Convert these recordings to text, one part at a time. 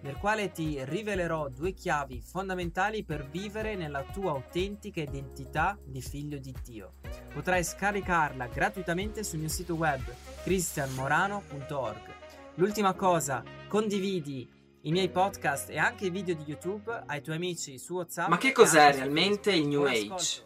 nel quale ti rivelerò due chiavi fondamentali per vivere nella tua autentica identità di figlio di Dio. Potrai scaricarla gratuitamente sul mio sito web cristianmorano.org. L'ultima cosa, condividi i miei podcast e anche i video di YouTube ai tuoi amici su WhatsApp. Ma che cos'è realmente il New Age?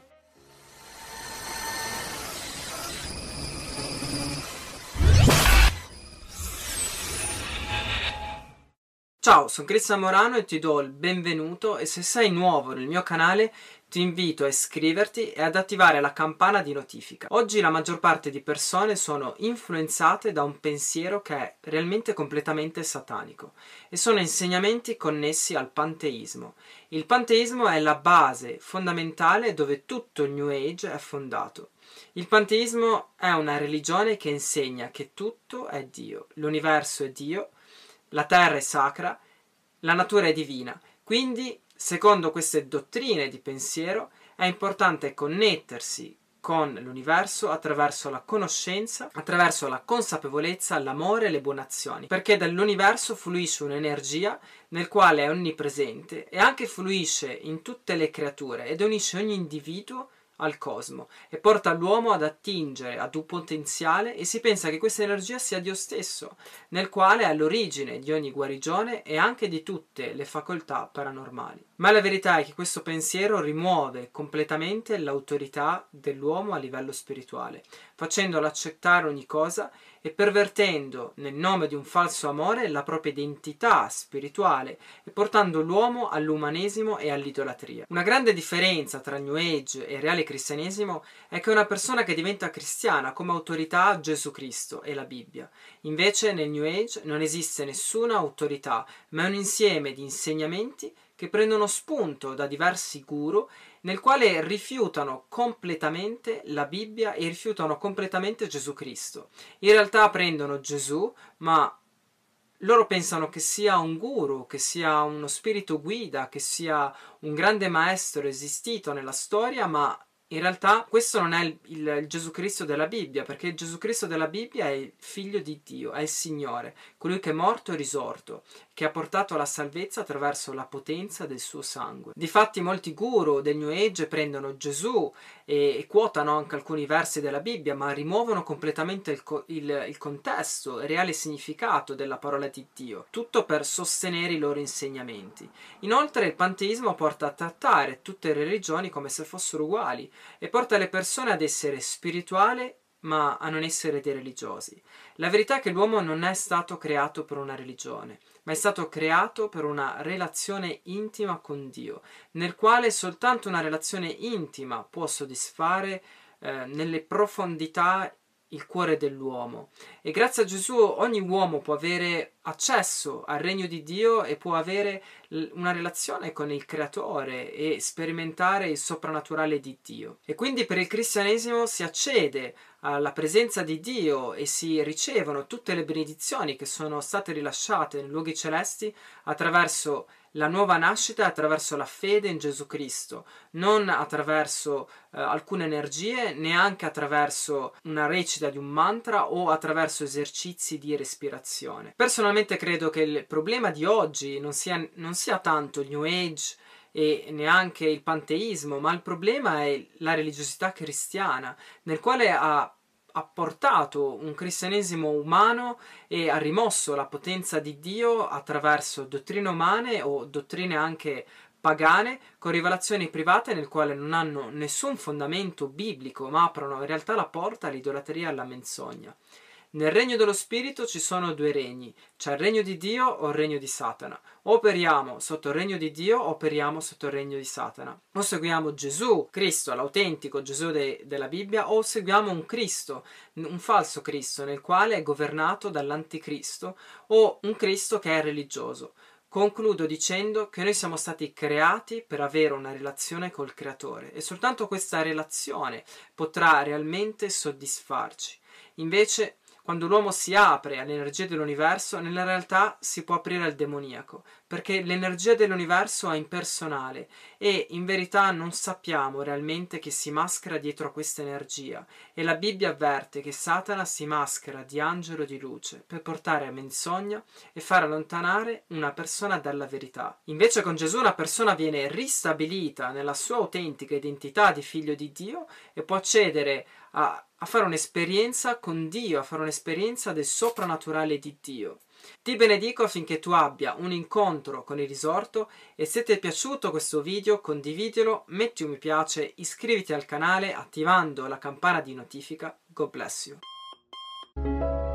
Ciao, sono Cristian Morano e ti do il benvenuto e se sei nuovo nel mio canale ti invito a iscriverti e ad attivare la campana di notifica. Oggi la maggior parte di persone sono influenzate da un pensiero che è realmente completamente satanico e sono insegnamenti connessi al panteismo. Il panteismo è la base fondamentale dove tutto il New Age è fondato. Il panteismo è una religione che insegna che tutto è Dio, l'universo è Dio, la terra è sacra, la natura è divina. Quindi, secondo queste dottrine di pensiero, è importante connettersi con l'universo attraverso la conoscenza, attraverso la consapevolezza, l'amore e le buone azioni, perché dall'universo fluisce un'energia nel quale è onnipresente e anche fluisce in tutte le creature ed unisce ogni individuo al cosmo e porta l'uomo ad attingere ad un potenziale e si pensa che questa energia sia Dio stesso, nel quale è all'origine di ogni guarigione e anche di tutte le facoltà paranormali. Ma la verità è che questo pensiero rimuove completamente l'autorità dell'uomo a livello spirituale, facendolo accettare ogni cosa e pervertendo nel nome di un falso amore la propria identità spirituale e portando l'uomo all'umanesimo e all'idolatria. Una grande differenza tra New Age e reale cristianesimo è che una persona che diventa cristiana come autorità ha Gesù Cristo e la Bibbia. Invece nel New Age non esiste nessuna autorità, ma è un insieme di insegnamenti che prendono spunto da diversi guru nel quale rifiutano completamente la Bibbia e rifiutano completamente Gesù Cristo. In realtà prendono Gesù, ma loro pensano che sia un guru, che sia uno spirito guida, che sia un grande maestro esistito nella storia, ma in realtà questo non è il, il, il, Gesù Cristo della Bibbia, perché il Gesù Cristo della Bibbia è il figlio di Dio, è il Signore, colui che è morto e risorto, che ha portato la salvezza attraverso la potenza del suo sangue. Difatti molti guru del New Age prendono Gesù e, e quotano anche alcuni versi della Bibbia, ma rimuovono completamente il, il, il contesto, il reale significato della parola di Dio, tutto per sostenere i loro insegnamenti. Inoltre il panteismo porta a trattare tutte le religioni come se fossero uguali, e porta le persone ad essere spirituali ma a non essere dei religiosi. La verità è che l'uomo non è stato creato per una religione, ma è stato creato per una relazione intima con Dio, nel quale soltanto una relazione intima può soddisfare eh, nelle profondità il cuore dell'uomo. E grazie a Gesù ogni uomo può avere accesso al regno di Dio e può avere una relazione con il creatore e sperimentare il soprannaturale di Dio. E quindi per il cristianesimo si accede alla presenza di Dio e si ricevono tutte le benedizioni che sono state rilasciate nei luoghi celesti attraverso la nuova nascita attraverso la fede in Gesù Cristo, non attraverso eh, alcune energie, neanche attraverso una recita di un mantra o attraverso esercizi di respirazione. Personalmente credo che il problema di oggi non sia, non sia tanto il New Age e neanche il panteismo, ma il problema è la religiosità cristiana, nel quale ha ha portato un cristianesimo umano e ha rimosso la potenza di Dio attraverso dottrine umane o dottrine anche pagane con rivelazioni private nel quale non hanno nessun fondamento biblico ma aprono in realtà la porta all'idolatria e alla menzogna. Nel regno dello Spirito ci sono due regni, c'è il regno di Dio o il regno di Satana. Operiamo sotto il regno di Dio operiamo sotto il regno di Satana. O seguiamo Gesù, Cristo, l'autentico Gesù de- della Bibbia, o seguiamo un Cristo, un falso Cristo, nel quale è governato dall'anticristo, o un Cristo che è religioso. Concludo dicendo che noi siamo stati creati per avere una relazione col Creatore e soltanto questa relazione potrà realmente soddisfarci. Invece quando l'uomo si apre all'energia dell'universo, nella realtà si può aprire al demoniaco, perché l'energia dell'universo è impersonale e in verità non sappiamo realmente che si maschera dietro a questa energia e la Bibbia avverte che Satana si maschera di angelo di luce per portare a menzogna e far allontanare una persona dalla verità. Invece con Gesù una persona viene ristabilita nella sua autentica identità di figlio di Dio e può accedere a, a fare un'esperienza con Dio, a fare un'esperienza del soprannaturale di Dio. Ti benedico affinché tu abbia un incontro con il risorto e se ti è piaciuto questo video condividilo, metti un mi piace, iscriviti al canale attivando la campana di notifica. God bless you.